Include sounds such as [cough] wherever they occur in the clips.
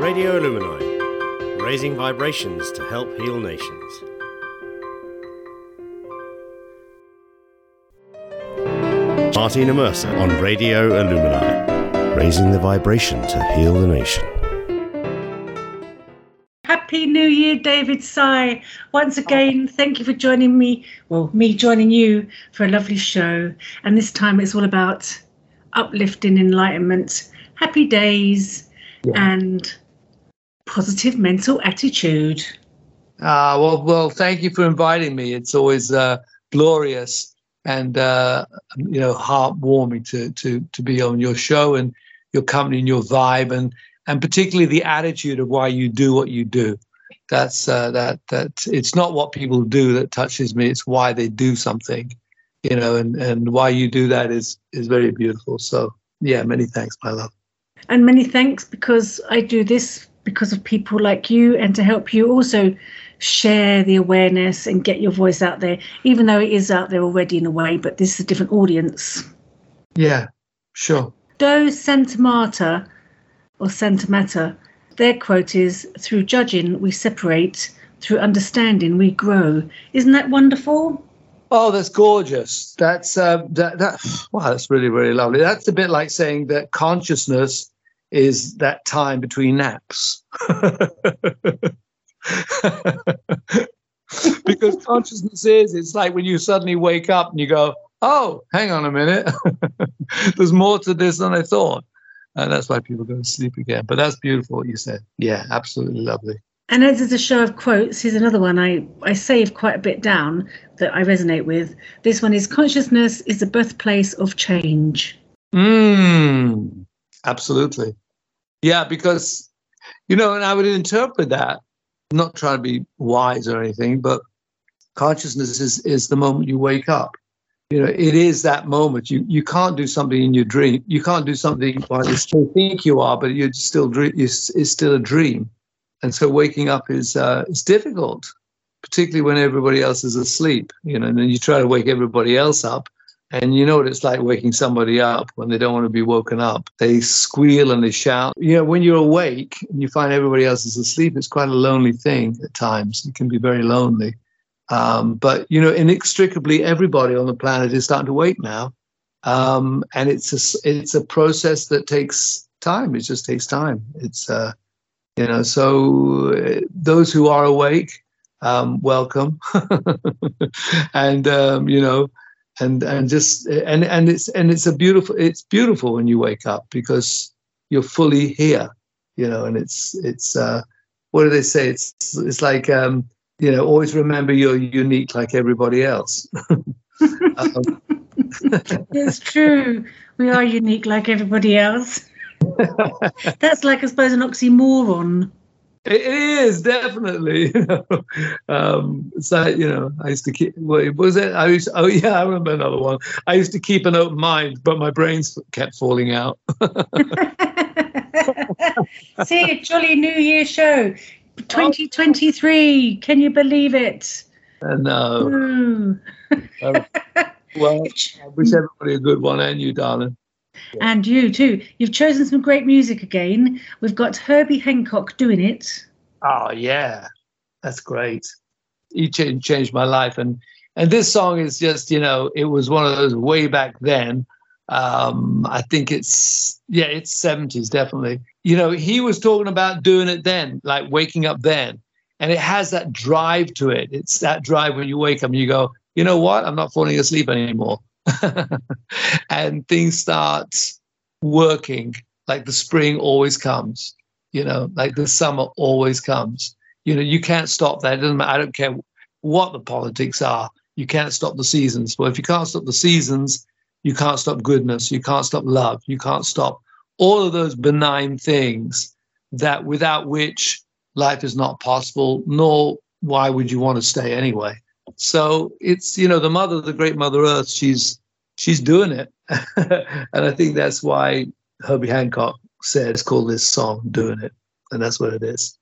Radio Illumini, raising vibrations to help heal nations. Martina Mercer on Radio Illumini, raising the vibration to heal the nation. Happy New Year, David Sye. Once again, thank you for joining me, well, me joining you for a lovely show. And this time it's all about uplifting enlightenment, happy days, Yeah. and positive mental attitude. Ah, well, well, thank you for inviting me. It's always uh, glorious and uh, you know heartwarming to to to be on your show and your company and your vibe and and particularly the attitude of why you do what you do. That's uh, that that it's not what people do that touches me. It's why they do something, you know, and and why you do that is is very beautiful. So yeah, many thanks, my love. And many thanks because I do this because of people like you and to help you also share the awareness and get your voice out there, even though it is out there already in a way, but this is a different audience. Yeah, sure. Do Santa Marta or Santamata, their quote is through judging we separate, through understanding we grow. Isn't that wonderful? Oh, that's gorgeous. That's uh, that that [sighs] wow, that's really really lovely. That's a bit like saying that consciousness is that time between naps. [laughs] because [laughs] consciousness is it's like when you suddenly wake up and you go, "Oh, hang on a minute. [laughs] There's more to this than I thought." And that's why people go to sleep again. But that's beautiful what you said. Yeah, absolutely lovely. And as is a show of quotes, here's another one I, I saved quite a bit down that I resonate with. This one is consciousness is the birthplace of change. Mm, absolutely. Yeah, because, you know, and I would interpret that, not trying to be wise or anything, but consciousness is, is the moment you wake up. You know, it is that moment. You you can't do something in your dream. You can't do something while you still think you are, but you're still dream. It's, still a dream, and so waking up is uh, is difficult, particularly when everybody else is asleep. You know, and then you try to wake everybody else up, and you know what it's like waking somebody up when they don't want to be woken up. They squeal and they shout. You know, when you're awake and you find everybody else is asleep, it's quite a lonely thing at times. It can be very lonely. Um, but you know, inextricably, everybody on the planet is starting to wake now, um, and it's a it's a process that takes time. It just takes time. It's uh, you know, so uh, those who are awake, um, welcome, [laughs] and um, you know, and and just and and it's and it's a beautiful it's beautiful when you wake up because you're fully here, you know, and it's it's uh, what do they say? It's it's like um, you know, always remember you're unique like everybody else. [laughs] um, [laughs] It's true. we are unique like everybody else. [laughs] That's like, I suppose, an oxymoron. It is definitely. [laughs] You know, um, like you know, I used to keep. What was it? I used. Oh yeah, I remember another one. I used to keep an open mind, but my brains kept falling out. [laughs] [laughs] See, a jolly New Year show. 2023. Can you believe it? And no, uh, well, I wish everybody a good one, and you, darling. And you too. You've chosen some great music again. We've got Herbie Hancock doing it. Oh yeah, that's great. He changed, changed my life, and and this song is just you know it was one of those way back then. Um, I think it's yeah, it's seventies definitely. You know, he was talking about doing it then, like waking up then, and it has that drive to it. It's that drive when you wake up and you go, you know what, I'm not falling asleep anymore, [laughs] and things start working. Like the spring always comes you know, like the summer always comes. You know, you can't stop that. It doesn't matter. I don't care what the politics are. You can't stop the seasons. Well, if you can't stop the seasons, you can't stop goodness. You can't stop love. You can't stop all of those benign things that without which life is not possible, nor why would you want to stay anyway? So it's, you know, the mother, the great mother earth, she's she's doing it. [laughs] and I think that's why Herbie Hancock said, let's call this song Doing It. And that's what it is.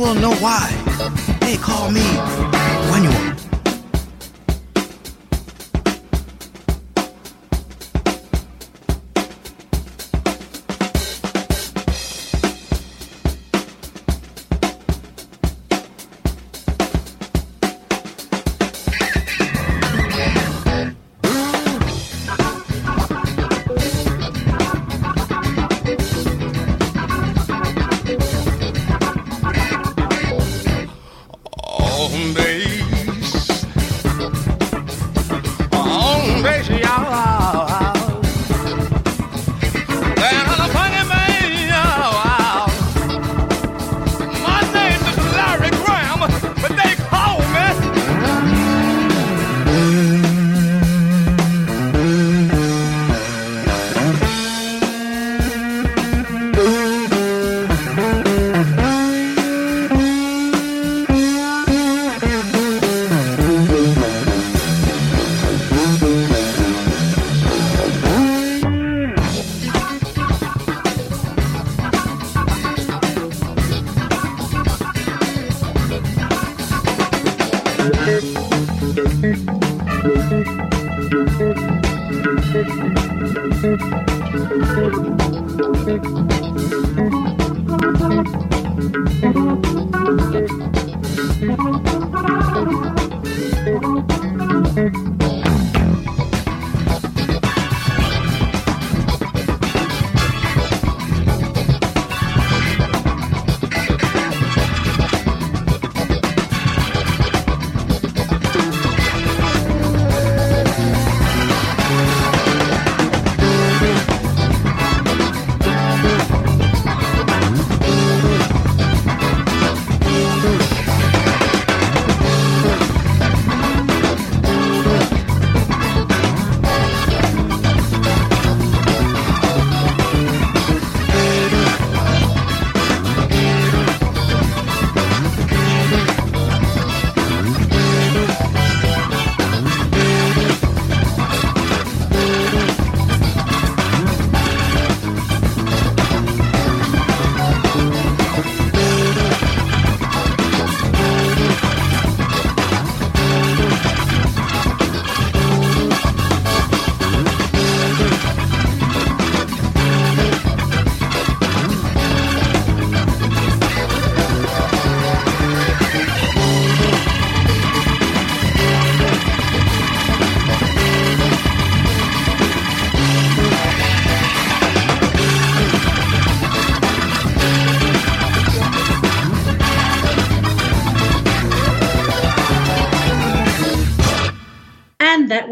will know why. one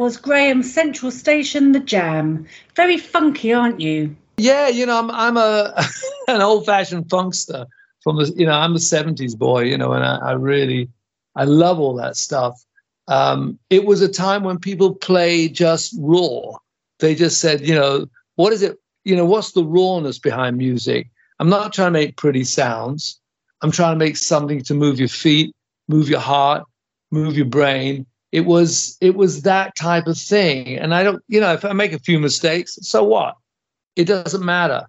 was Graham Central Station, The Jam. Very funky, aren't you? Yeah, you know, I'm I'm a [laughs] an old fashioned funkster from the you know I'm a '70s boy, you know, and I, I really I love all that stuff. Um, it was a time when people play just raw, They just said, you know, what is it? You know, what's the rawness behind music? I'm not trying to make pretty sounds. I'm trying to make something to move your feet, move your heart, move your brain. It was it was that type of thing. And I don't, you know, if I make a few mistakes, so what? It doesn't matter.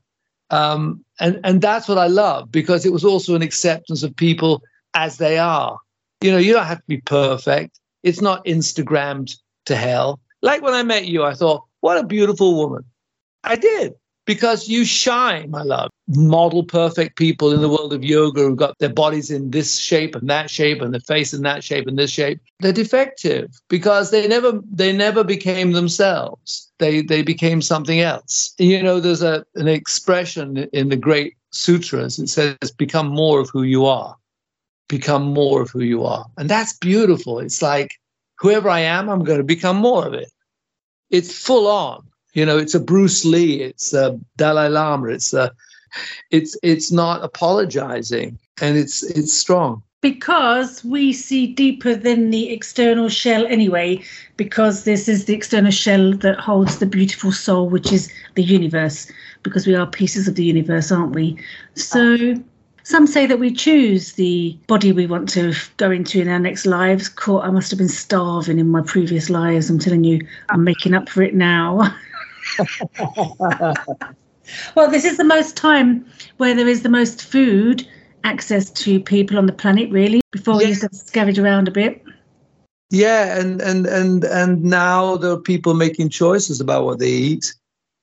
Um, and and that's what I love because it was also an acceptance of people as they are. You know, you don't have to be perfect. It's not Instagrammed to hell. Like when I met you, I thought, what a beautiful woman. I did because you shine, my love. Model perfect people in the world of yoga who've got their bodies in this shape and that shape and their face in that shape and this shape. They're defective because they never they never became themselves. They they became something else. You know, there's a an expression in the great sutras. It says, become more of who you are. Become more of who you are. And that's beautiful. It's like whoever I am, I'm going to become more of it. It's full on. You know, it's a Bruce Lee, it's a Dalai Lama, it's a, it's it's not apologizing, and it's it's strong. Because we see deeper than the external shell anyway because this is the external shell that holds the beautiful soul which is the universe because we are pieces of the universe aren't we? So some say that we choose the body we want to go into in our next lives. I must have been starving in my previous lives i'm telling you. I'm making up for it now [laughs] [laughs] well, this is the most time where there is the most food access to people on the planet, really, before we used to scavenge around a bit. Yeah, and and and and now there are people making choices about what they eat,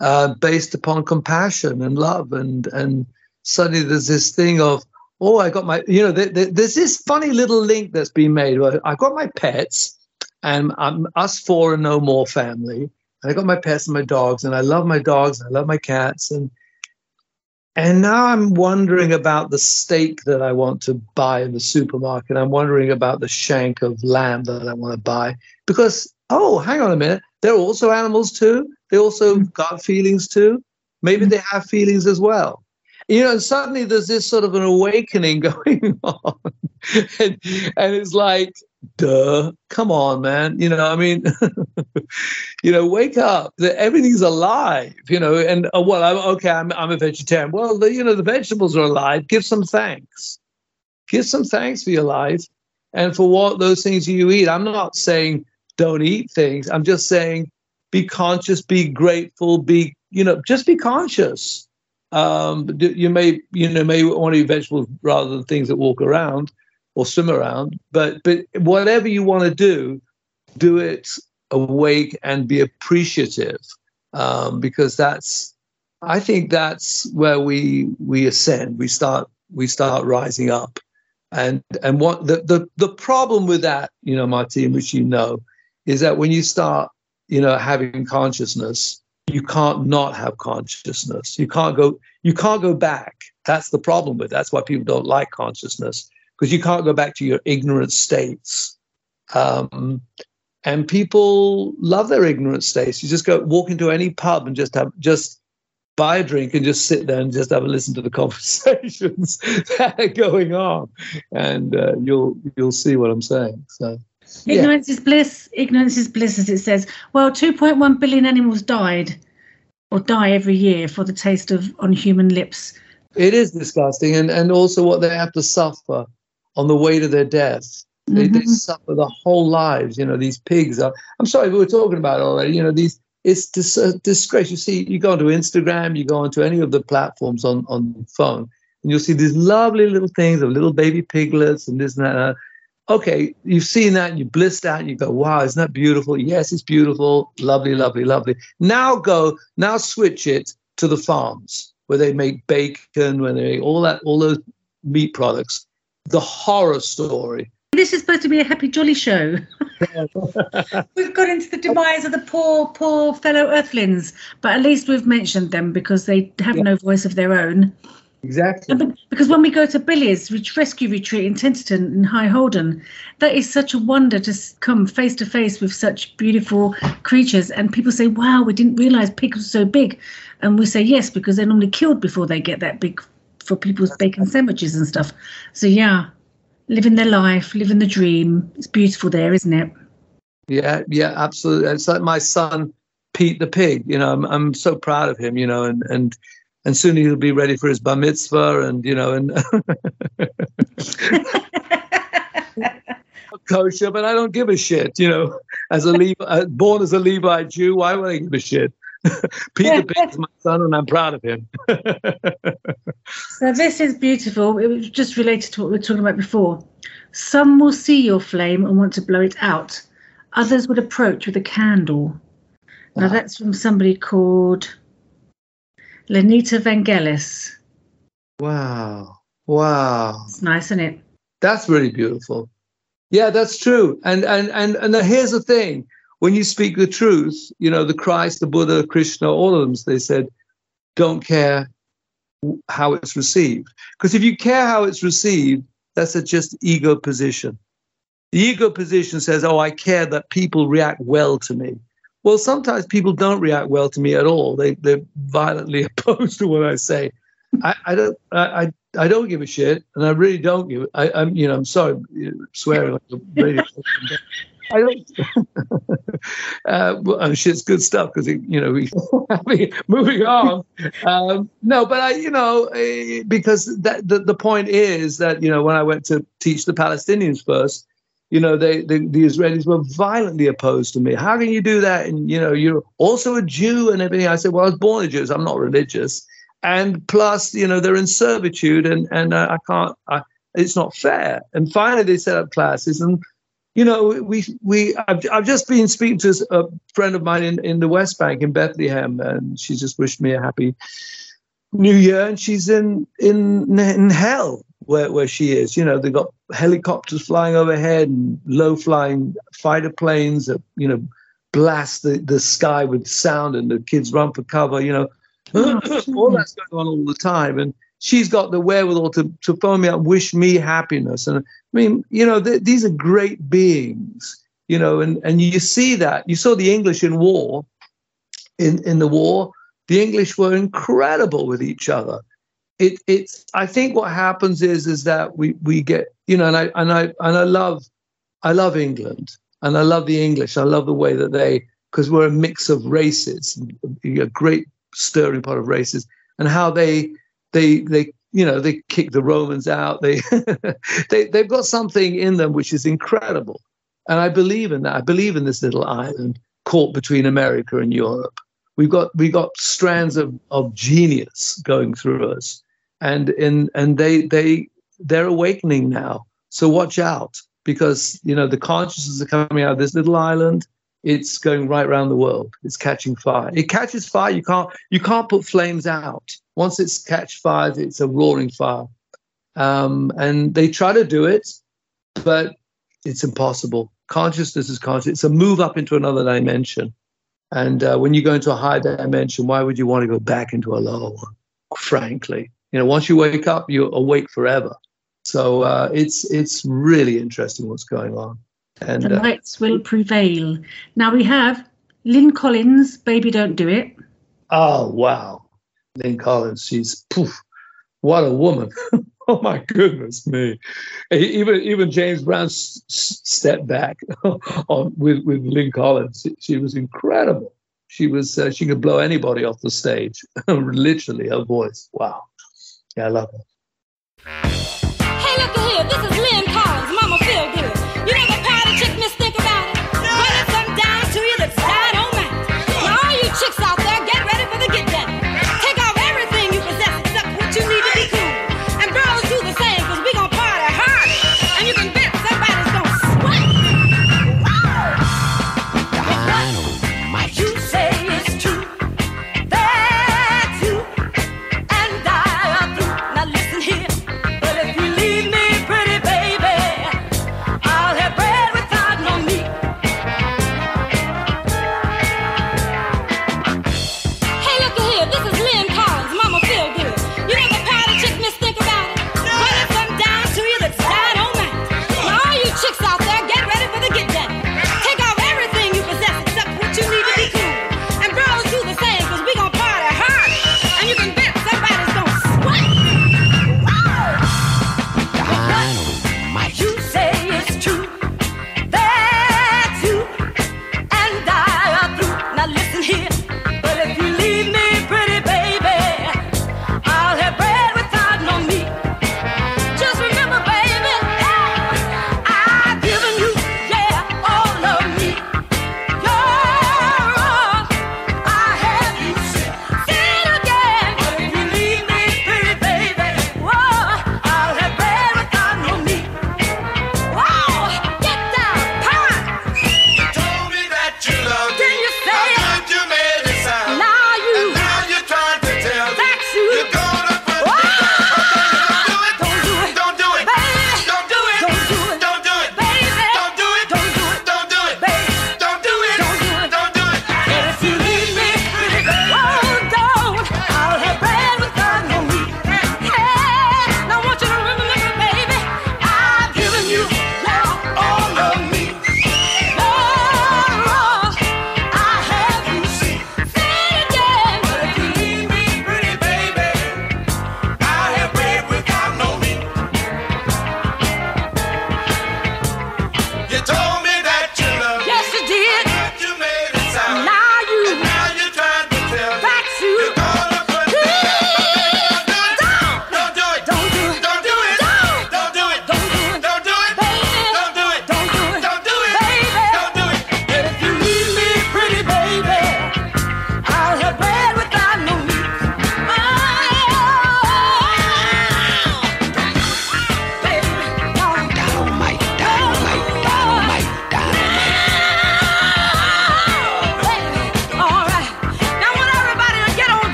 uh, based upon compassion and love, and and suddenly there's this thing of oh, I got my you know th- th- there's this funny little link that's been made where I got my pets, and I'm us four and no more family, I got my pets and my dogs, and I love my dogs, and I love my cats, and and now I'm wondering about the steak that I want to buy in the supermarket. I'm wondering about the shank of lamb that I want to buy because oh, hang on a minute, they're also animals too. They also mm. got feelings too. Maybe mm. they have feelings as well. You know, and suddenly there's this sort of an awakening [laughs] going on, and, and it's like duh. Come on man. You know i mean [laughs] you know wake up. Everything's alive you know and uh, well I'm, okay I'm, I'm a vegetarian. Well the, you know the vegetables are alive. Give some thanks. Give some thanks for your life and for what those things you eat. I'm not saying don't eat things. I'm just saying be conscious be grateful be you know just be conscious. Um you may you know may want to eat vegetables rather than things that walk around or swim around. But but whatever you want to do, do it awake and be appreciative, um, because that's I think that's where we we ascend. We start we start rising up, and and what the the the problem with that, you know, Martine, which you know, is that when you start, you know, having consciousness, you can't not have consciousness. You can't go you can't go back. That's the problem with. It. That's why people don't like consciousness because you can't go back to your ignorant states. Um, and people love their ignorant states. You just go walk into any pub and just have just buy a drink and just sit there and just have a listen to the [laughs] conversations that are going on, and uh, you'll you'll see what I'm saying. So. Ignorance is bliss. Ignorance is bliss, as it says. Well, 2.1 billion animals died or die every year for the taste of on human lips. It is disgusting, and, and also what they have to suffer on the way to their death. They, mm-hmm. they suffer the whole lives. You know, these pigs are. I'm sorry, we were talking about already. You know, these. It's dis- a disgrace. You see, you go onto Instagram, you go onto any of the platforms on on the phone, and you'll see these lovely little things of little baby piglets and this and that. Okay, you've seen that and you blissed out and you go, wow, isn't that beautiful? Yes, it's beautiful. Lovely, lovely, lovely. Now go, now switch it to the farms where they make bacon, where they make all that, all those meat products the horror story. This is supposed to be a happy jolly show. [laughs] we've got into the demise of the poor, poor fellow Earthlings, but at least we've mentioned them because they have yeah. no voice of their own. Exactly. Because when we go to Billy's rescue retreat in Tenterden and High Halden, that is such a wonder to come face to face with such beautiful creatures. And people say, wow, we didn't realize pigs were so big. And we say, yes, because they're normally killed before they get that big for people's bacon sandwiches and stuff. So yeah, living their life, living the dream. It's beautiful there, isn't it? Yeah, yeah, absolutely. It's like my son Pete the pig. You know, I'm I'm so proud of him. You know, and and and soon he'll be ready for his bar mitzvah, and you know, and [laughs] kosher, but I don't give a shit. You know, as a Levi, uh, born as a Levi Jew, why would I give a shit? [laughs] Peter Pig is my son, and I'm proud of him. [laughs] So this is beautiful. It was just related to what we were talking about before. Some will see your flame and want to blow it out. Others would approach with a candle. Now that's from somebody called Lenita Vangelis. wow, wow. It's nice, isn't it? That's really beautiful. Yeah, that's true. And and and and here's the thing: when you speak the truth, you know, the Christ, the Buddha, Krishna, all of them, they said, don't care how it's received. Because if you care how it's received, that's a just ego position. The ego position says, oh, I care that people react well to me. Well, sometimes people don't react well to me at all. They they're violently [laughs] opposed to what I say. I, I don't I, I I don't give a shit, and I really don't give. I, I'm you know I'm sorry swearing like [laughs] a radio. station, but I don't. [laughs] uh, well, shit's good stuff because you know we I mean, moving on. Um, no, but I you know eh, because that the, the point is that you know when I went to teach the Palestinians first, you know they the, the Israelis were violently opposed to me. How can you do that? And you know you're also a Jew and everything. I said, well, I was born a Jew. So I'm not religious and plus you know they're in servitude and and uh, i can't I, it's not fair and finally they set up classes and you know we we i've, I've just been speaking to a friend of mine in, in the west bank in bethlehem and she just wished me a happy new year and she's in in in hell where, where she is you know they've got helicopters flying overhead and low flying fighter planes that you know blast the, the sky with sound and the kids run for cover you know [laughs] all that's going on all the time. And she's got the wherewithal to, to phone me up, wish me happiness. And mean, you know, th- these are great beings, you know, and, and you see that. You saw the English in war, in, in the war, the English were incredible with each other. It, it's, I think what happens is, is that we, we get, you know, and I, and I, and I love, I love England and I love the English. I love the way that they, because we're a mix of races, a great stirring pot of races and how they they they you know they kick the romans out. They [laughs] they they've got something in them which is incredible. And i believe in that. I believe in this little island caught between america and europe. We've got we've got strands of of genius going through us. And in and they they they're awakening now. So watch out because you know the consciousness are coming out of this little island it's going right around the world. It's catching fire. It catches fire. You can't you can't put flames out. Once it's catch fire, it's a roaring fire. Um, and they try to do it, but it's impossible. Consciousness is conscious. It's a move up into another dimension. And uh, when you go into a high dimension, why would you want to go back into a lower one? Frankly, you know, once you wake up, you're awake forever. So uh, it's it's really interesting what's going on. And The uh, lights will prevail. Now we have Lyn Collins, Baby Don't Do It. Oh wow, Lyn Collins, she's poof, what a woman! [laughs] oh my goodness me! Even even James Brown s- s- stepped back [laughs] on with with Lyn Collins. She, she was incredible. She was uh, she could blow anybody off the stage. [laughs] Literally, her voice. Wow, yeah, I love her. Hey, look here, this is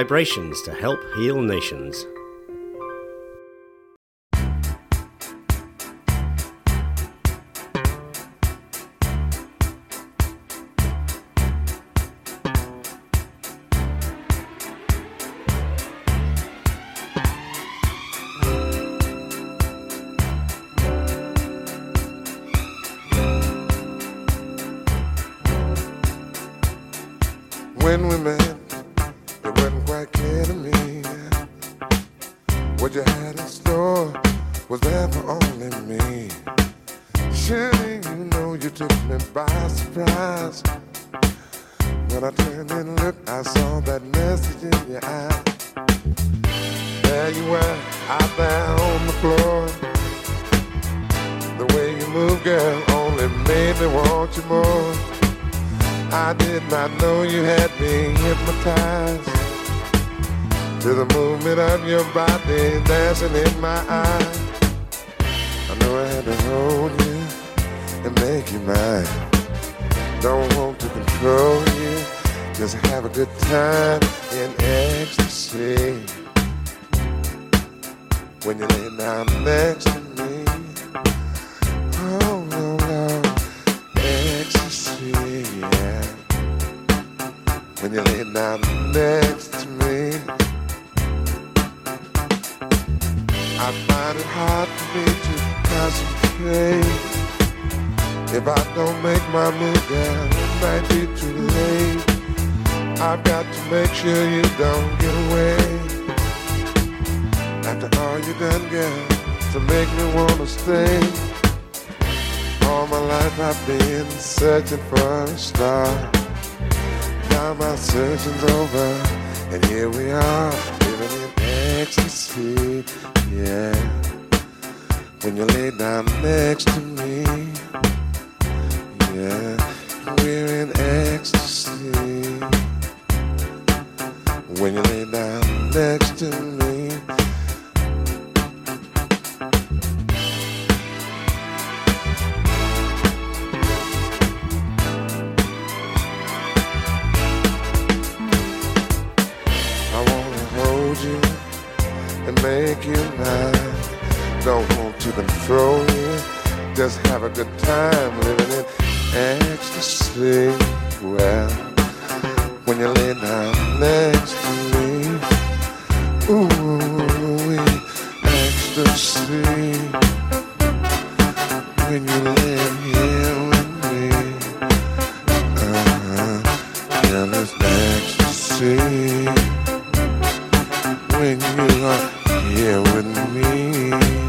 vibrations to help heal nations. I've got to make sure you don't get away. After all you done, girl, to make me wanna stay. All my life I've been searching for a star. Now my searching's over, and here we are, living in ecstasy. Yeah, when you lay down next to me, yeah, we're in ecstasy. When you lay down next to me. I wanna hold you and make you mine. Don't want to control you, just have a good time living in ecstasy. Well, when you lay down next to me, ooh, ecstasy. When you lay here with me, uh-huh, it's ecstasy when you are here with me.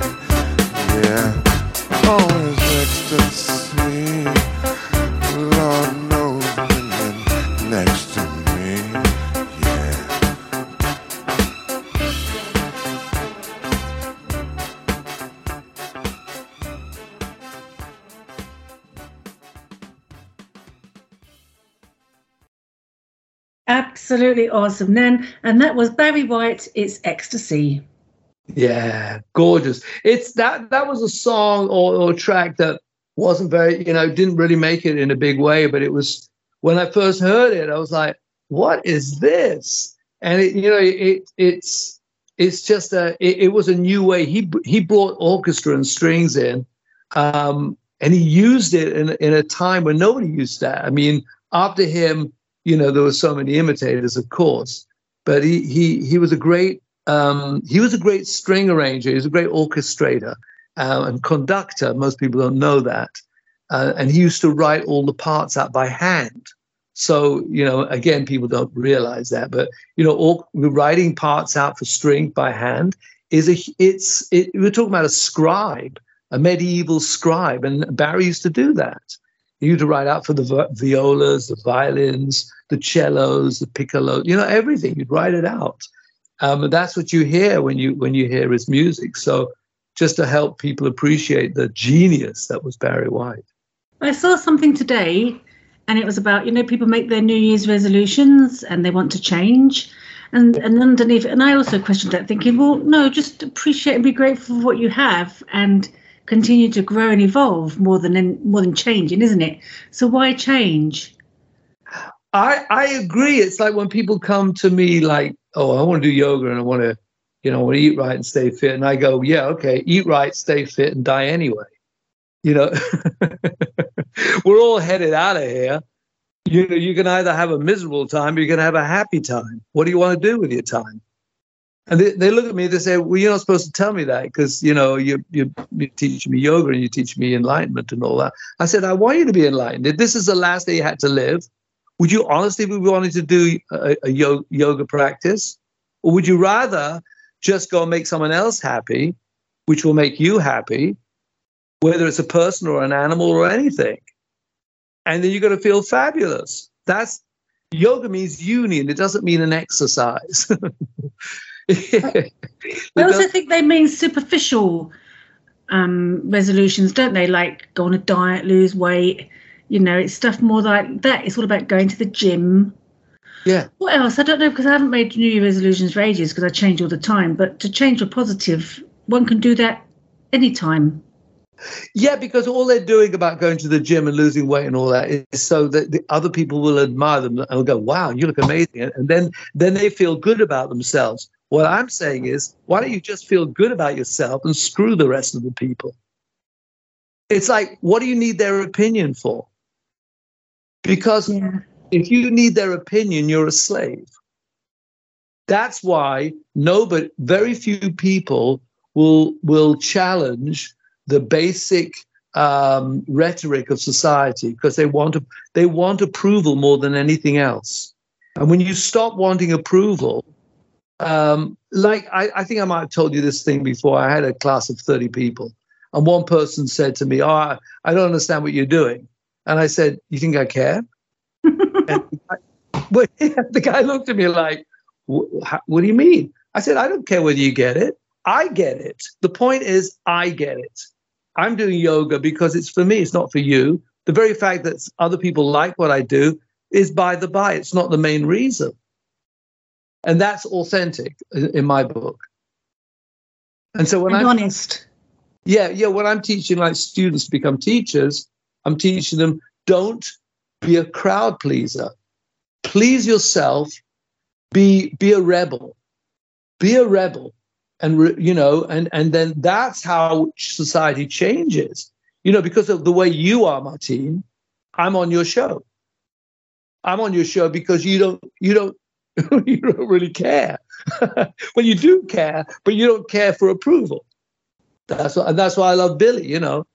Absolutely awesome, then. And that was Barry White. It's ecstasy. Yeah, gorgeous. It's that that was a song or, or track that wasn't very, you know, didn't really make it in a big way, but it was when I first heard it, I was like, what is this? And it, you know, it it's it's just a it, it was a new way. He he brought orchestra and strings in, um, and he used it in in a time when nobody used that. I mean, after him, you know, there were so many imitators, of course, but he he he was a great um, he was a great string arranger. He was a great orchestrator uh, and conductor. Most people don't know that. Uh, and he used to write all the parts out by hand. So, you know, again, people don't realize that, but you know, all, writing parts out for string by hand is a it's it, we're talking about a scribe, a medieval scribe, and Barry used to do that. Used to write out for the vi- violas, the violins, the cellos, the piccolo, you know, everything. You'd write it out. Um, and that's what you hear when you when you hear his music. So just to help people appreciate the genius that was Barry White. I saw something today, and it was about you know people make their New Year's resolutions and they want to change, and and underneath, and I also questioned that, thinking, well, no, just appreciate and be grateful for what you have, and continue to grow and evolve more than more than changing, isn't it? So why change? I I agree. It's like when people come to me like, oh, I want to do yoga and I want to, you know, I want to eat right and stay fit, and I go, yeah, okay, eat right, stay fit, and die anyway. You know, [laughs] we're all headed out of here. You know, you can either have a miserable time or you can have a happy time. What do you want to do with your time? And they, they look at me, they say, Well, you're not supposed to tell me that because, you know, you, you, you teach me yoga and you teach me enlightenment and all that. I said, I want you to be enlightened. If this is the last day you had to live, would you honestly be wanting to do a, a yoga, yoga practice? Or would you rather just go and make someone else happy, which will make you happy, whether it's a person or an animal or anything? And then you're going to feel fabulous. That's yoga means union. It doesn't mean an exercise. [laughs] [laughs] I also think they mean superficial um, resolutions, don't they? Like go on a diet, lose weight. You know, it's stuff more like that. It's all about going to the gym. Yeah. What else? I don't know because I haven't made New Year resolutions for ages because I change all the time. But to change for positive, one can do that anytime. Yeah, because all they're doing about going to the gym and losing weight and all that is so that the other people will admire them and will go, "Wow, you look amazing," and then then they feel good about themselves. What I'm saying is, why don't you just feel good about yourself and screw the rest of the people? It's like, what do you need their opinion for? Because Yeah. if you need their opinion, you're a slave. That's why nobody, very few people will will challenge the basic um, rhetoric of society because they want to, they want approval more than anything else. And when you stop wanting approval, um, like I, I think I might have told you this thing before. I had a class of 30 people, and one person said to me, Oh, I, I don't understand what you're doing. And I said, You think I care? [laughs] and the guy, [laughs] the guy looked at me like, What do you mean? I said, I don't care whether you get it. I get it. The point is, I get it. I'm doing yoga because it's for me, it's not for you. The very fact that other people like what I do is by the by, it's not the main reason. And that's authentic in my book. And so when and I'm honest. yeah, yeah, when I'm teaching like students to become teachers, I'm teaching them don't be a crowd pleaser. Please yourself. Be be a rebel. Be a rebel, and you know, and and then that's how society changes. You know, because of the way you are, Martine. I'm on your show. I'm on your show because you don't you don't [laughs] you don't really care. [laughs] well, you do care, but you don't care for approval. That's what, and that's why I love Billy. You know.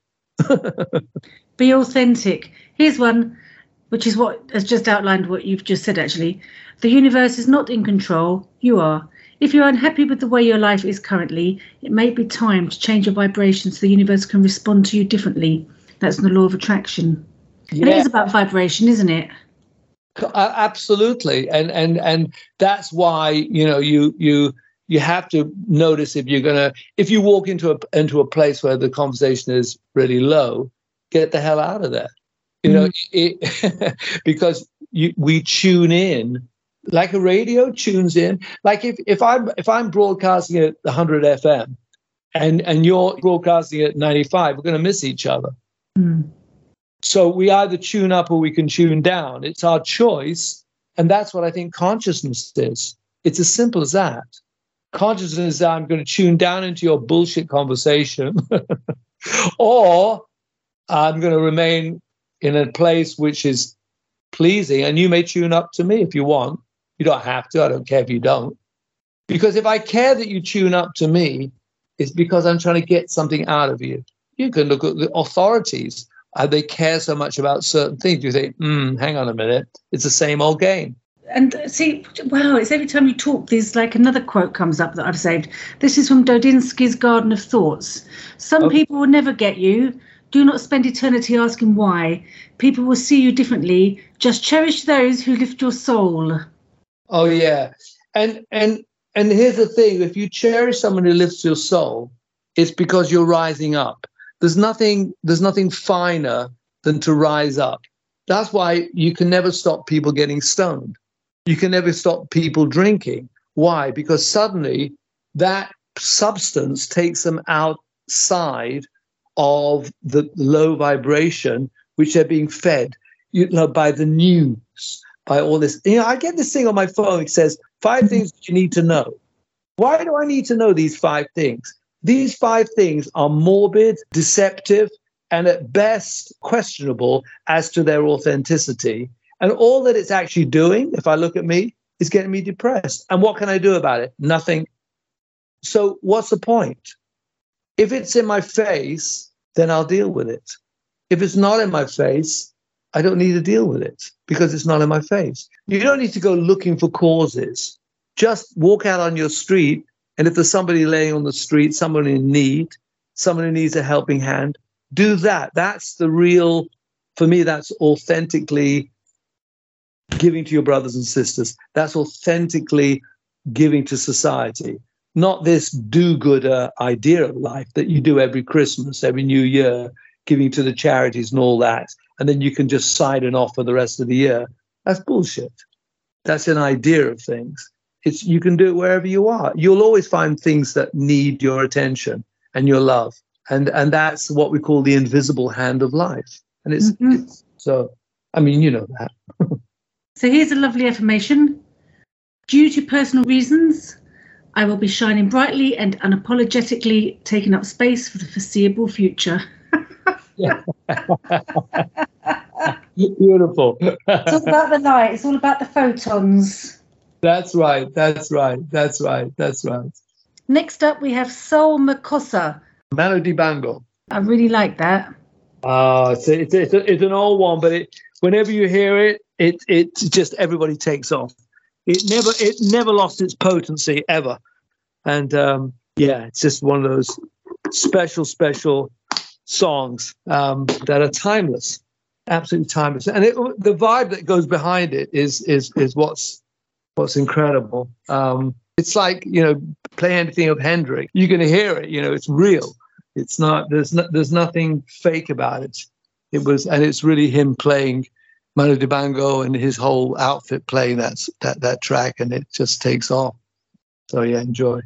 [laughs] Be authentic. Here's one, which is what has just outlined what you've just said, actually. The universe is not in control, you are. If you're unhappy with the way your life is currently, it may be time to change your vibration so the universe can respond to you differently. That's the law of attraction. And it Yeah. is about vibration, isn't it? Uh, absolutely. And and and that's why you know you you you have to notice if you're gonna if you walk into a into a place where the conversation is really low get the hell out of there. You know it, [laughs] because you, we tune in like a radio tunes in. Like if if i'm if i'm broadcasting at 100 fm and and you're broadcasting at 95 we're going to miss each other. Mm. So we either tune up or we can tune down. It's our choice. And that's what I think consciousness is. It's as simple as that. Consciousness is I'm going to tune down into your bullshit conversation, [laughs] or I'm going to remain in a place which is pleasing. And you may tune up to me if you want. You don't have to. I don't care if you don't. Because if I care that you tune up to me, it's because I'm trying to get something out of you. You can look at the authorities uh, they care so much about certain things. You think, mm, hang on a minute, it's the same old game. And uh, see, wow, it's every time you talk, there's like another quote comes up that I've saved. This is from Dodinsky's Garden of Thoughts. Some Okay. people will never get you. Do not spend eternity asking why. People will see you differently. Just cherish those who lift your soul. Oh yeah, and and and here's the thing: if you cherish someone who lifts your soul, it's because you're rising up. There's nothing there's nothing finer than to rise up. That's why you can never stop people getting stoned. You can never stop people drinking. Why? Because suddenly that substance takes them outside of the low vibration which they're being fed you know, by the news, by all this. You know, I get this thing on my phone. It says five things you need to know. Why do I need to know these five things? These five things are morbid, deceptive, and at best questionable as to their authenticity. And all that it's actually doing, if I look at me, is getting me depressed. And what can I do about it? Nothing. So, what's the point? If it's in my face, then I'll deal with it. If it's not in my face, I don't need to deal with it because it's not in my face. You don't need to go looking for causes. Just walk out on your street, and if there's somebody laying on the street, someone in need, someone who needs a helping hand, do that. That's the real, for me, that's authentically giving to your brothers and sisters. That's authentically giving to society, not this do gooder idea of life that you do every Christmas, every New Year, giving to the charities and all that. And then you can just sign it off for the rest of the year. That's bullshit. That's an idea of things. It's you can do it wherever you are. You'll always find things that need your attention and your love. And and that's what we call the invisible hand of life. And it's, Mhm. it's so I mean, you know that. [laughs] So here's a lovely affirmation. Due to personal reasons, I will be shining brightly and unapologetically taking up space for the foreseeable future. [laughs] [laughs] Beautiful. It's all about the light, it's all about the photons. That's right. That's right. That's right. That's right. Next up, we have Soul Makossa. Manu Dibango. I really like that. Ah, it's, a, it's, a, it's, a, it's an old one, but it, whenever you hear it, it it just everybody takes off. It never it never lost its potency ever, and um, yeah, it's just one of those special special songs um, that are timeless, absolutely timeless. And it, the vibe that goes behind it is is is what's what's incredible. Um, it's like you know, play anything of Hendrix, you're going to hear it. You know, it's real. It's not. There's no, there's nothing fake about it. It was, and it's really him playing Manu Dibango and his whole outfit playing that that that track, and it just takes off. So yeah, enjoy.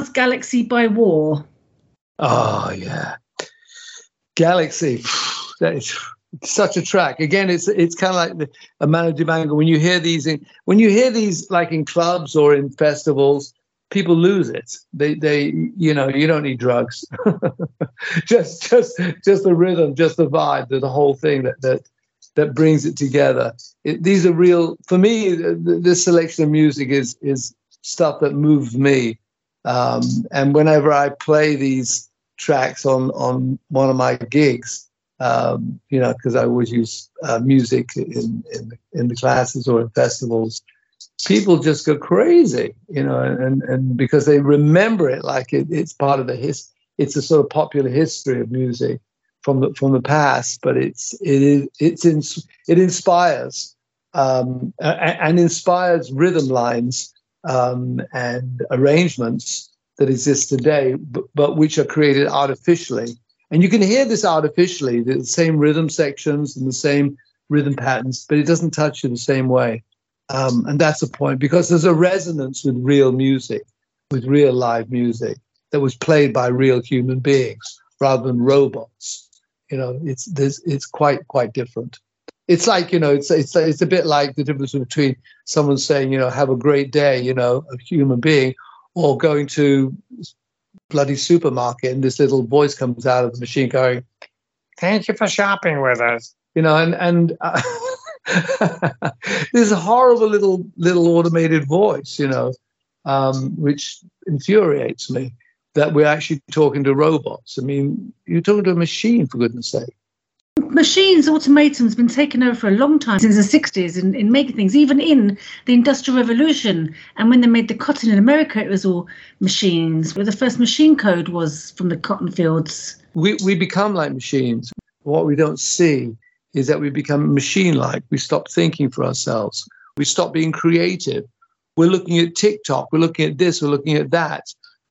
Was Galaxy by War. Oh yeah, Galaxy. [sighs] That is such a track. Again, it's it's kind of like the, a Manu Dibango. When you hear these, in, when you hear these like in clubs or in festivals, people lose it. They they you know you don't need drugs. [laughs] just just just the rhythm, just the vibe, the, the whole thing that that that brings it together. It, these are real for me. th- This selection of music is is stuff that moves me. Um, and whenever I play these tracks on on one of my gigs, um, you know, because I always use uh, music in, in in the classes or in festivals, people just go crazy, you know, and and because they remember it like it, it's part of the his, it's a sort of popular history of music from the from the past, but it's it is it's in, it inspires um, and inspires rhythm lines um, and arrangements that exist today, but, but which are created artificially. And you can hear this artificially, the same rhythm sections and the same rhythm patterns, but it doesn't touch you the same way. Um, and that's the point because there's a resonance with real music, with real live music that was played by real human beings rather than robots. You know, it's it's quite quite different. It's like you know, it's it's it's a bit like the difference between someone saying you know have a great day, you know, a human being, or going to bloody supermarket and this little voice comes out of the machine going, "Thank you for shopping with us." You know, and and uh, [laughs] this horrible little little automated voice, you know, um, which infuriates me that we're actually talking to robots. I mean, you're talking to a machine for goodness sake. Machines, automation's been taken over for a long time, since the 60s, in, in making things, even in the Industrial Revolution. And when they made the cotton in America, it was all machines. Where the first machine code was from the cotton fields. we, we become like machines. What we don't see is that we become machine like. We stop thinking for ourselves. We stop being creative. We're looking at TikTok, we're looking at this, we're looking at that,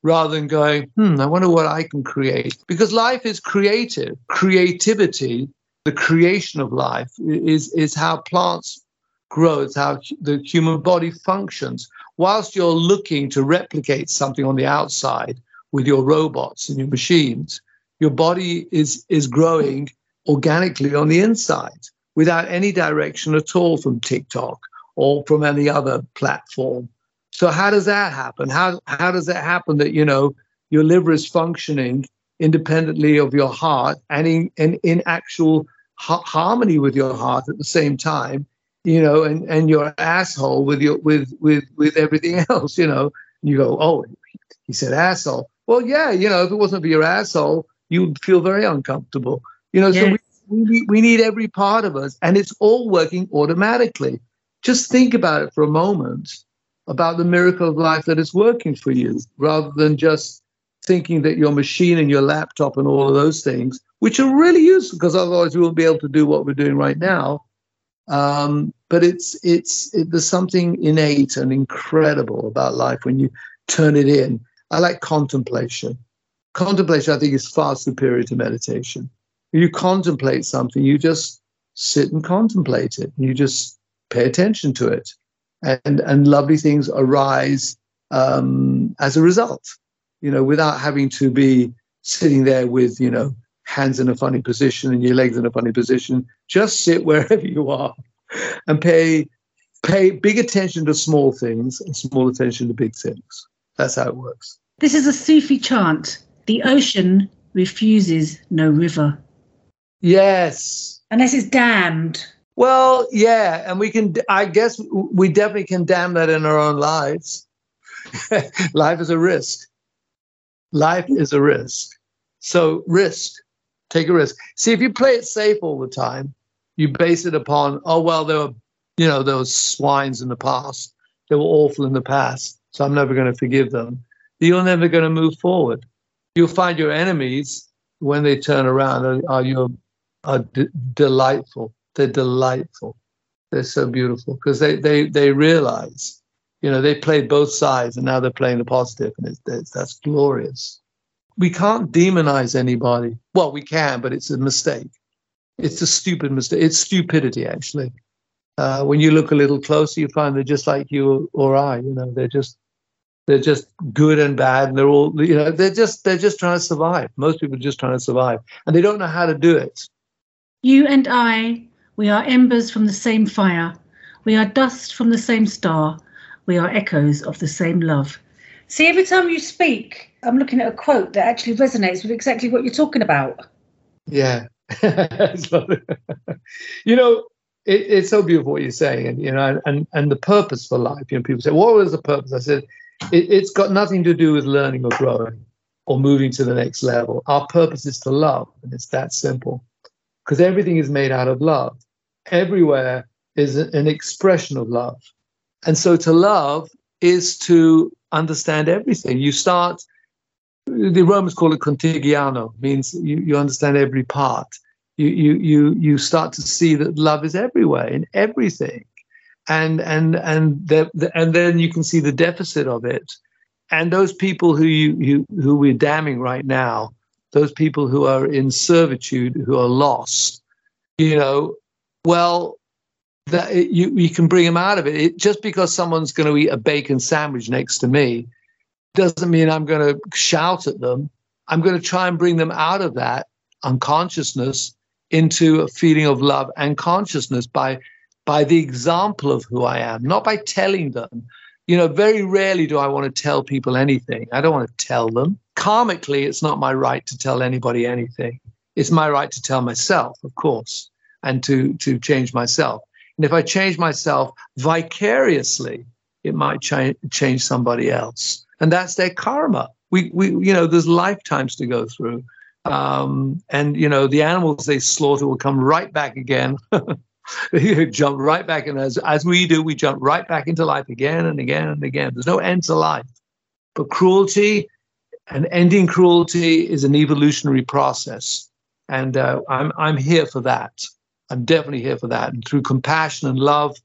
rather than going, hmm, I wonder what I can create. Because life is creative. Creativity, the creation of life, is, is how plants grow, it's how the human body functions. Whilst you're looking to replicate something on the outside with your robots and your machines, your body is is growing organically on the inside without any direction at all from TikTok or from any other platform. So how does that happen? How how does it happen that you know your liver is functioning independently of your heart and in in, in actual ha- harmony with your heart at the same time, you know, and and your asshole with your with with with everything [laughs] else, you know. You go, oh, he said asshole. Well, yeah, you know, if it wasn't for your asshole, you'd feel very uncomfortable. You know, so we, we need, we need every part of us, and it's all working automatically. Just think about it for a moment about the miracle of life that is working for you, rather than just thinking that your machine and your laptop and all of those things, which are really useful because otherwise we won't be able to do what we're doing right now. Um, but it's it's it, there's something innate and incredible about life when you turn it in. I like contemplation. Contemplation, I think, is far superior to meditation. You contemplate something, you just sit and contemplate it. You just pay attention to it, and and lovely things arise um, as a result. You know, without having to be sitting there with you know hands in a funny position and your legs in a funny position. Just sit wherever [laughs] you are and pay pay big attention to small things and small attention to big things. That's how it works. This is a Sufi chant. The ocean refuses no river. Yes. Unless it's dammed. Well, yeah, and we can. I guess we definitely can damn that in our own lives. [laughs] Life is a risk. Life is a risk. So risk. Take a risk. See, if you play it safe all the time, you base it upon, oh well, there were, you know, those swines in the past. They were awful in the past, so I'm never going to forgive them. You're never going to move forward. You'll find your enemies when they turn around are, are your are d- delightful. They're delightful. They're so beautiful because they they they realize, you know, they played both sides and now they're playing the positive, and it's, it's that's glorious. We can't demonize anybody. Well, we can, but it's a mistake. It's a stupid mistake. It's stupidity, actually. Uh, when you look a little closer, you find they're just like you or I. You know, they're just They're just good and bad, and they're all you know. They're just they're just trying to survive. Most people are just trying to survive, and they don't know how to do it. You and I, we are embers from the same fire. We are dust from the same star. We are echoes of the same love. See, every time you speak, I'm looking at a quote that actually resonates with exactly what you're talking about. Yeah. [laughs] [laughs] You know, it, it's so beautiful what you're saying, and you know, and and the purpose for life. You know, people say, "What was the purpose?" I said, it, "It's got nothing to do with learning or growing or moving to the next level. Our purpose is to love, and it's that simple. Because everything is made out of love. Everywhere is an expression of love, and so to love is to understand everything. You start the Romans call it contigiano, means you, you understand every part. You, you you you start to see that love is everywhere in everything, and and and the, the, and then you can see the deficit of it. And those people who you, you who we're damning right now, those people who are in servitude, who are lost, you know, well, that you you can bring them out of it. it just because someone's going to eat a bacon sandwich next to me doesn't mean I'm going to shout at them. I'm going to try and bring them out of that unconsciousness into a feeling of love and consciousness by by the example of who I am, not by telling them. You know, very rarely do I want to tell people anything. I don't want to tell them. Karmically, it's not my right to tell anybody anything. It's my right to tell myself, of course, and to to change myself. And if I change myself vicariously, it might cha- change somebody else and that's their karma. We, we, you know, there's lifetimes to go through, um, and you know, the animals they slaughter will come right back again. you [laughs] jump right back, and as as we do, we jump right back into life again and again and again. There's no end to life, but cruelty and ending cruelty is an evolutionary process, and uh, I'm I'm here for that. I'm definitely here for that, and through compassion and love,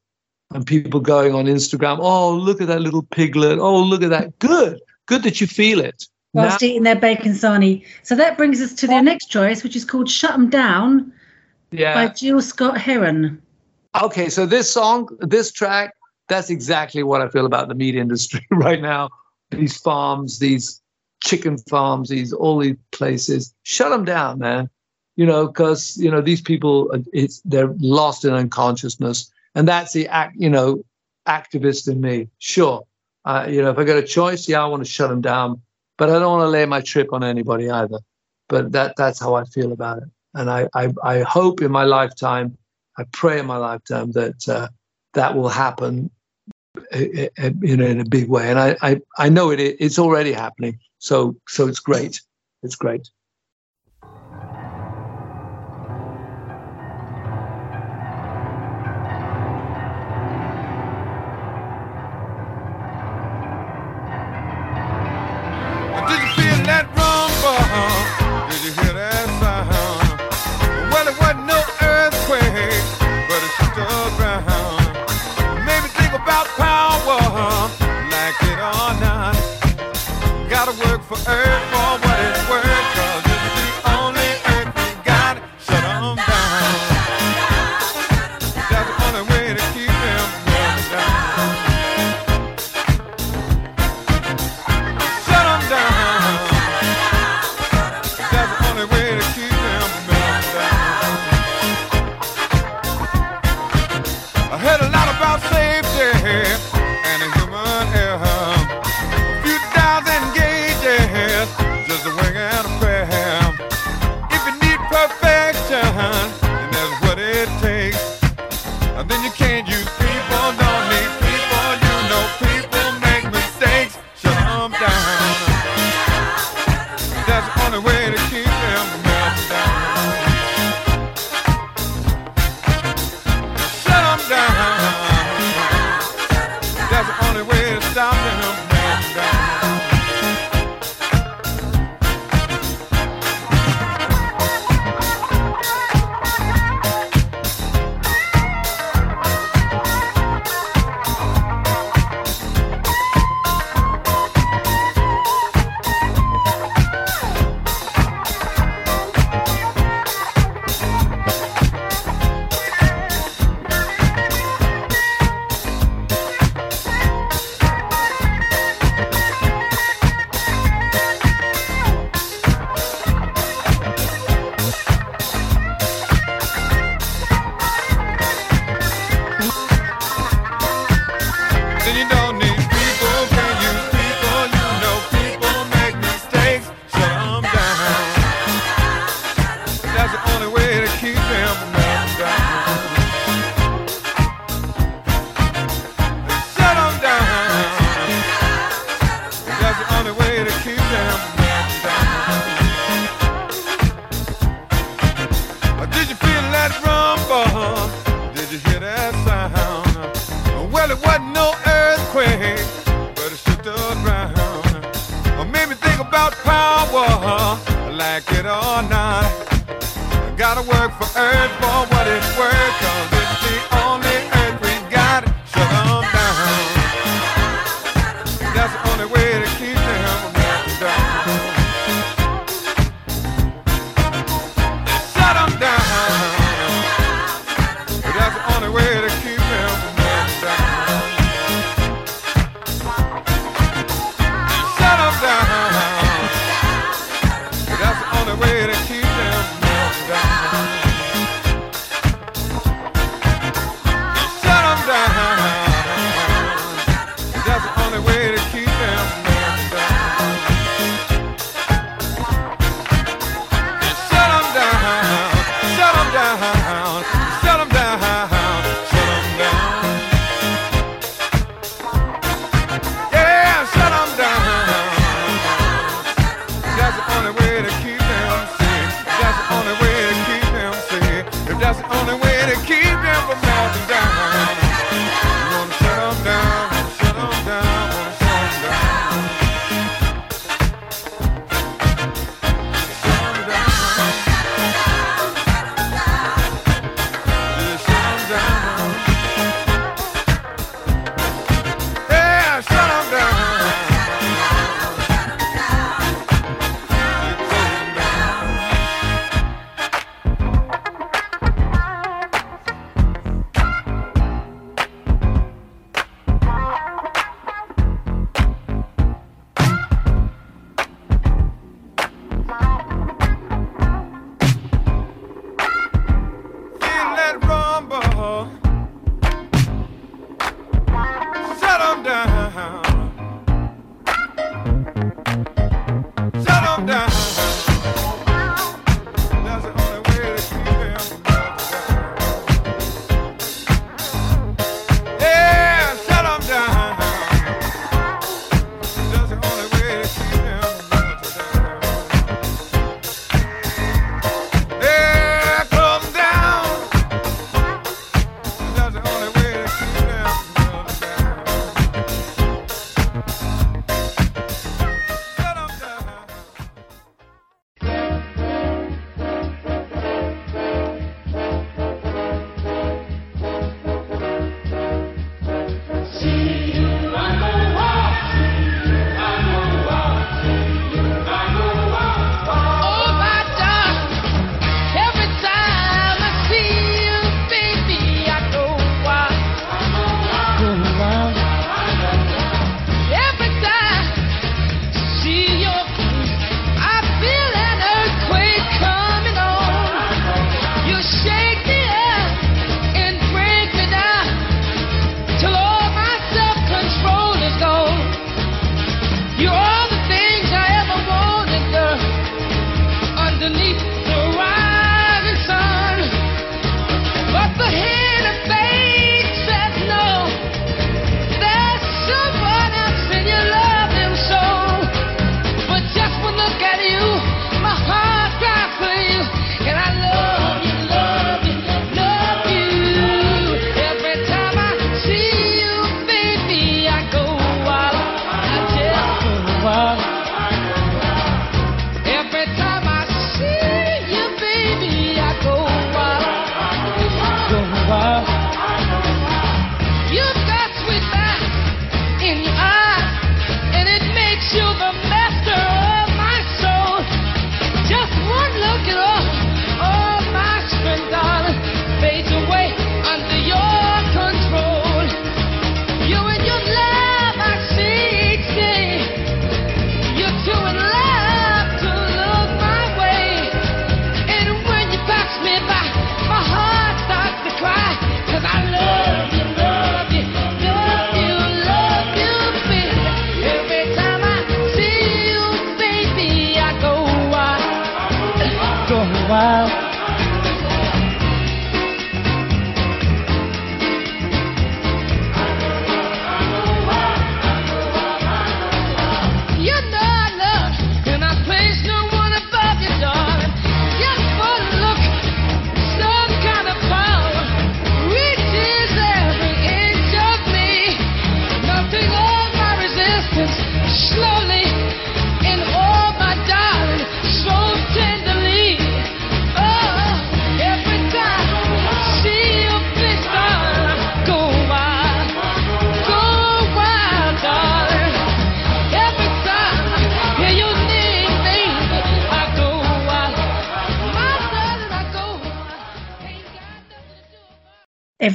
and people going on Instagram, oh, look at that little piglet. Oh, look at that. Good. Good that you feel it. Whilst Now- eating their bacon sarnie. So that brings us to the next choice, which is called Shut 'em Down yeah. by. Gil Scott-Heron. Okay. So this song, this track, that's exactly what I feel about the meat industry [laughs] right now. These farms, these chicken farms, these all these places. Shut them down, man. You know, because you know these people, it's they're lost in unconsciousness, and that's the act. You know, activist in me. Sure, uh, you know, if I got a choice, yeah, I want to shut them down, but I don't want to lay my trip on anybody either. But that that's how I feel about it, and I I, I hope in my lifetime, I pray in my lifetime that uh, that will happen uh, uh, you know, in a big way. And I, I, I know it, it's already happening. So, so it's great. It's great. Only way to keep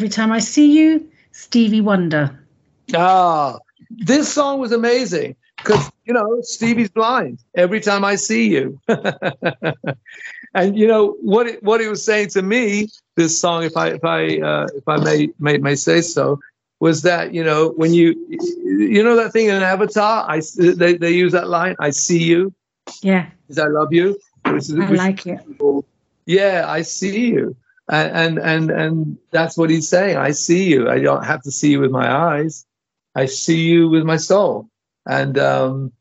Every time I see you, Stevie Wonder. Ah, this song was amazing because you know Stevie's blind. Every time I see you, [laughs] and you know what it, what he was saying to me. This song, if I if I uh, if I may, may may say so, was that you know when you you know that thing in Avatar, I they they use that line, "I see you," Yeah, is "I love you." Which is, I like it. yeah, I see you. And, and and that's what he's saying. I see you. I don't have to see you with my eyes. I see you with my soul. And um,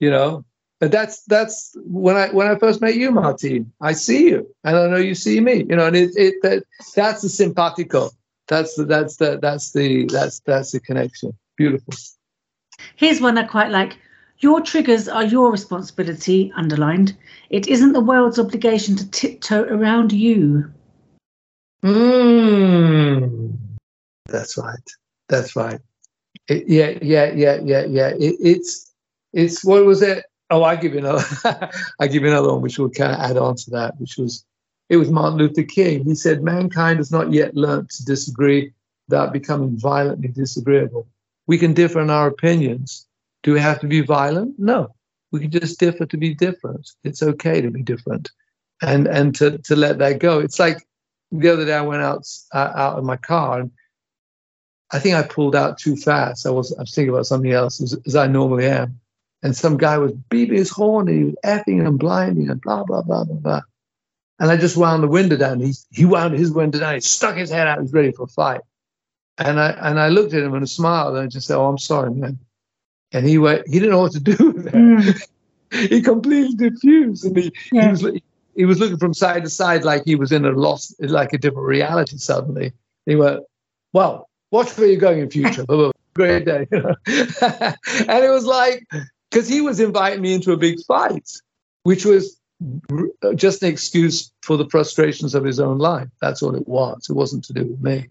you know, but that's that's when I when I first met you, Martine. I see you, and I know you see me. You know, and it, it that that's the simpatico. That's the that's the that's the that's that's the connection. Beautiful. Here's one I quite like. Your triggers are your responsibility, underlined. It isn't the world's obligation to tiptoe around you. Mm. That's right. That's right. It- yeah, yeah, yeah, yeah, yeah. It, it's it's what was it? Oh, I give you another. [laughs] I give you another one, which will kind of add on to that, which was it was Martin Luther King. He said, "Mankind has not yet learned to disagree without becoming violently disagreeable. We can differ in our opinions. Do we have to be violent? No. We can just differ to be different. It's okay to be different, and and to to let that go. It's like the other day I went out uh, out of my car and I think I pulled out too fast. I was I was thinking about something else as, as I normally am, and some guy was beeping his horn and he was effing and blinding and blah blah blah blah blah. And I just wound the window down. He he wound his window down. He stuck his head out. He was ready for a fight. And I and I looked at him and I smiled and I just said, "Oh, I'm sorry, man." And he went. He didn't know what to do with that Mm, [laughs] he completely diffused and he, he was li- he was looking from side to side like he was in a lost like a different reality suddenly. He went well watch where you're going in future. [laughs] Great day. [laughs] And it was like because he was inviting me into a big fight which was just an excuse for the frustrations of his own life. That's all it was. It wasn't to do with me.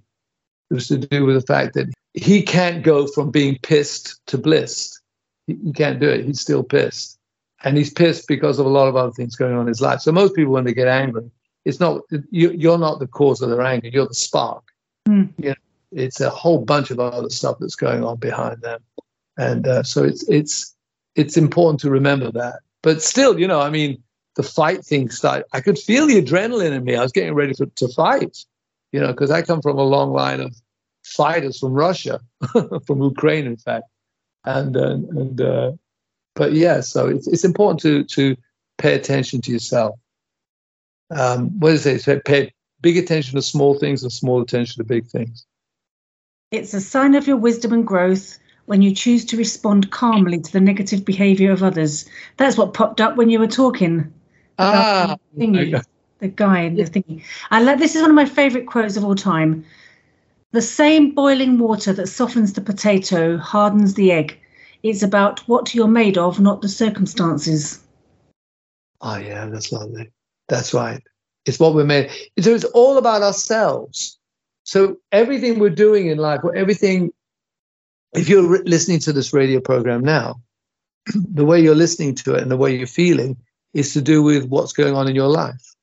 It was to do with the fact that he can't go from being pissed to blissed. He, he can't do it. He's still pissed and he's pissed because of a lot of other things going on in his life. So most people, when they get angry, it's not you, you're not the cause of their anger. You're the spark. Mm. You know, it's a whole bunch of other stuff that's going on behind them, and uh, so it's it's it's important to remember that. But still, you know, I mean, the fight thing started. I could feel the adrenaline in me. I was getting ready for, to fight, you know, because I come from a long line of fighters from Russia, [laughs] from Ukraine, in fact, and uh, and. Uh, but yeah, so it's, it's important to to pay attention to yourself. Um, what is it? Say, Pay big attention to small things and small attention to big things. It's a sign of your wisdom and growth when you choose to respond calmly to the negative behaviour of others. That's what popped up when you were talking. Ah, the thingy, the guy the thingy. I like this is one of my favourite quotes of all time. The same boiling water that softens the potato hardens the egg. It's about what you're made of, not the circumstances. oh yeah, that's lovely. That's right. It's what we're made. So it's all about ourselves. So everything we're doing in life, or everything, if you're re- listening to this radio program now, [clears throat] the way you're listening to it and the way you're feeling is to do with what's going on in your life.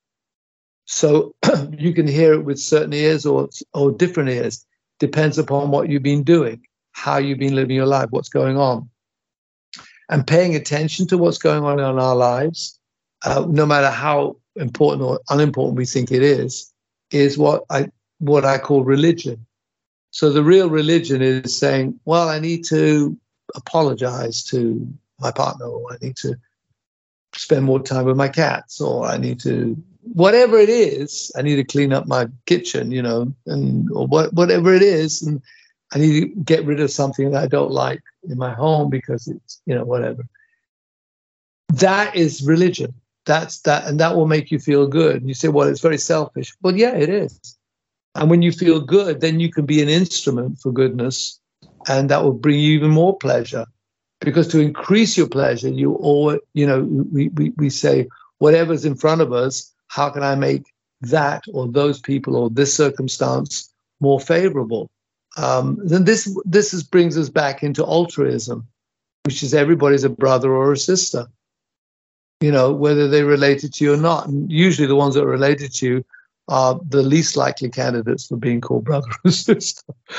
So [clears throat] you can hear it with certain ears or or different ears. Depends upon what you've been doing, how you've been living your life, what's going on, and paying attention to what's going on in our lives, uh, no matter how important or unimportant we think it is, is what I what I call religion. So the real religion is saying, well, I need to apologize to my partner, or I need to spend more time with my cats, or I need to whatever it is, I need to clean up my kitchen, you know, and or what whatever it is, and I need to get rid of something that I don't like in my home because it's you know whatever. That is religion. That's that, and that will make you feel good. And you say, well, it's very selfish. Well, yeah, it is. And when you feel good, then you can be an instrument for goodness, and that will bring you even more pleasure. Because to increase your pleasure, you all, you know, we, we, we say, whatever's in front of us, how can I make that or those people or this circumstance more favorable? Um, then this this is, brings us back into altruism, which is everybody's a brother or a sister. You know, whether they're related to you or not. And usually the ones that are related to you are the least likely candidates for being called brother or sister. [laughs]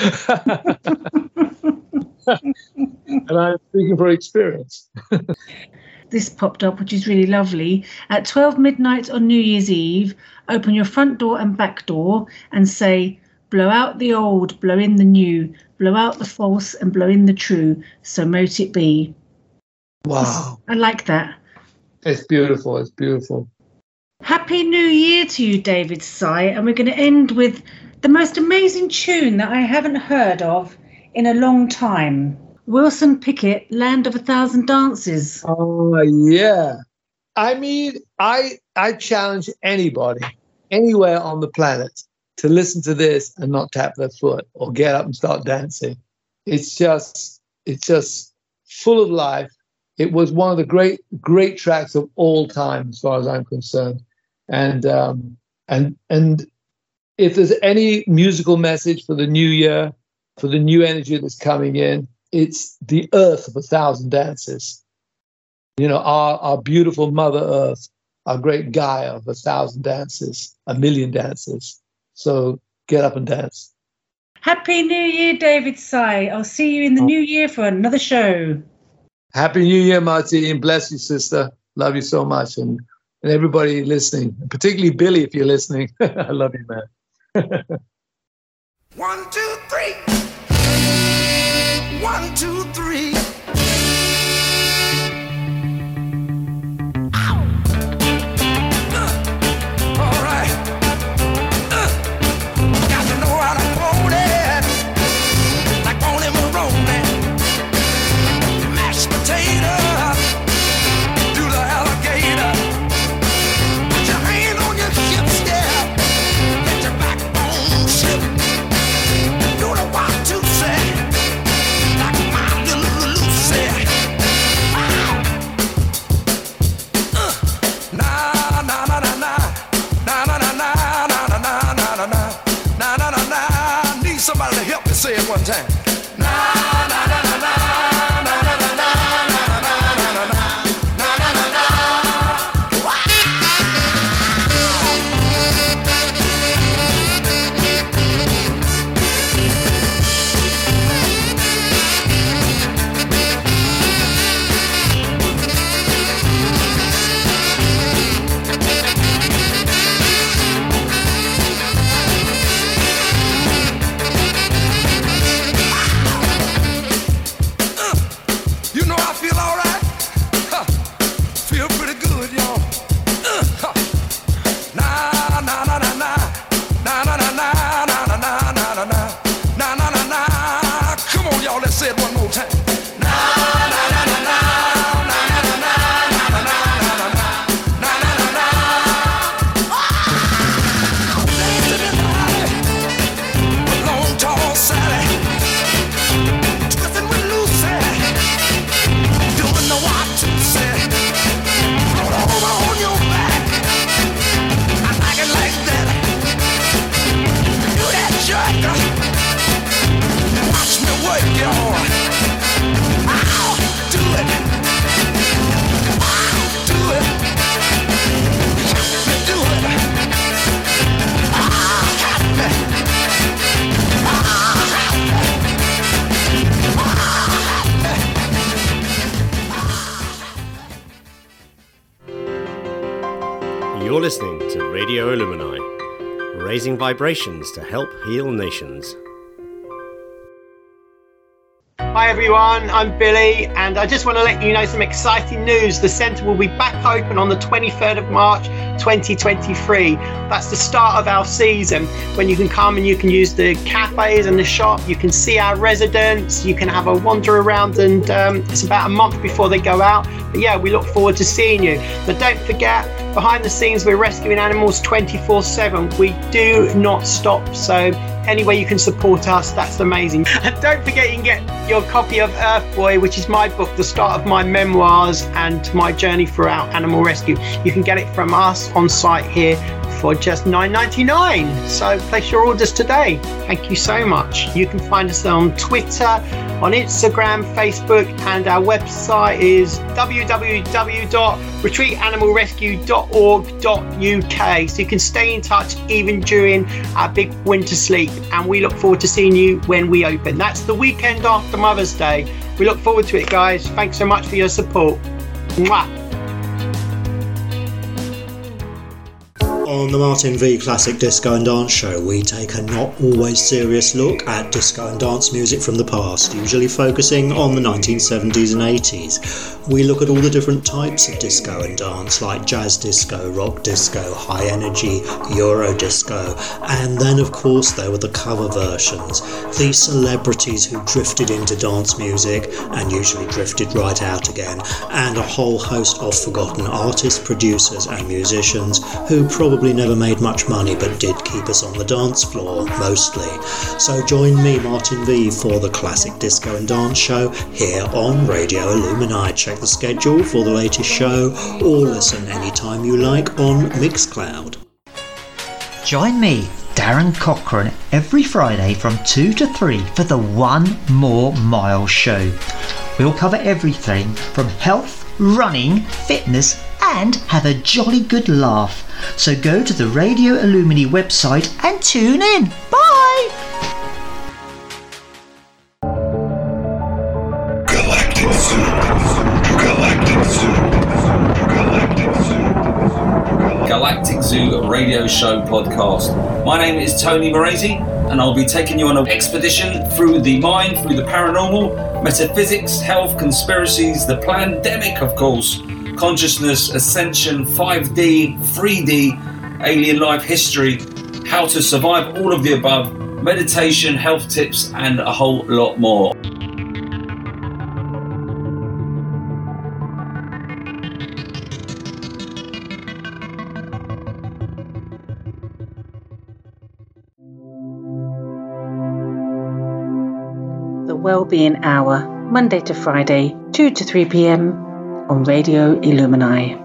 and I'm speaking for experience. [laughs] this popped up, which is really lovely. At 12 midnight on New Year's Eve, open your front door and back door and say, Blow out the old, blow in the new, blow out the false and blow in the true, so mote it be. Wow. I like that. It's beautiful. It's beautiful. Happy New Year to you, David Sye. And we're going to end with the most amazing tune that I haven't heard of in a long time Wilson Pickett, Land of a Thousand Dances. Oh yeah. I mean, I I challenge anybody anywhere on the planet to listen to this and not tap their foot or get up and start dancing. It's just it's just full of life. It was one of the great great tracks of all time, as far as I'm concerned. And um, and and if there's any musical message for the new year, for the new energy that's coming in, it's the earth of a thousand dances. You know, our, our beautiful Mother Earth, our great Gaia of a thousand dances, a million dances. So get up and dance. Happy New Year, David Sye. I'll see you in the oh. new year for another show. Happy New Year, Marty, and Bless you, sister. Love you so much. And, and everybody listening, particularly Billy, if you're listening. [laughs] I love you, man. [laughs] One, two, three. Somebody to help me say it one time. Na, vibrations to help heal nations. Hi everyone, I'm Billy, and I just want to let you know some exciting news. The centre will be back open on the 23rd of March 2023. That's the start of our season when you can come and you can use the cafes and the shop. You can see our residents, you can have a wander around, and um, it's about a month before they go out. But yeah, we look forward to seeing you. But don't forget, behind the scenes, we're rescuing animals 24 7. We do not stop. So any way you can support us, that's amazing. And don't forget, you can get your copy of Earth Boy, which is my book, the start of my memoirs and my journey throughout animal rescue. You can get it from us on site here for just $9.99. So place your orders today. Thank you so much. You can find us on Twitter, on Instagram, Facebook, and our website is www.retreatanimalrescue.org.uk. So you can stay in touch even during our big winter sleep. And we look forward to seeing you when we open. That's the weekend after Mother's Day. We look forward to it, guys. Thanks so much for your support. Mwah. On the Martin V Classic Disco and Dance Show, we take a not always serious look at disco and dance music from the past, usually focusing on the 1970s and 80s. We look at all the different types of disco and dance, like jazz disco, rock disco, high energy, Euro disco, and then, of course, there were the cover versions. These celebrities who drifted into dance music and usually drifted right out again, and a whole host of forgotten artists, producers, and musicians who probably never made much money but did keep us on the dance floor, mostly. So join me, Martin V, for the classic disco and dance show here on Radio Illumini. The schedule for the latest show or listen anytime you like on Mixcloud. Join me, Darren Cochrane, every Friday from 2 to 3 for the One More Mile show. We'll cover everything from health, running, fitness, and have a jolly good laugh. So go to the Radio Illumini website and tune in. Bye! Zoo Radio Show podcast. My name is Tony Moresi, and I'll be taking you on an expedition through the mind, through the paranormal, metaphysics, health, conspiracies, the pandemic, of course, consciousness, ascension, 5D, 3D, alien life history, how to survive all of the above, meditation, health tips, and a whole lot more. The Wellbeing Hour, Monday to Friday, 2 to 3 pm on Radio Illumini.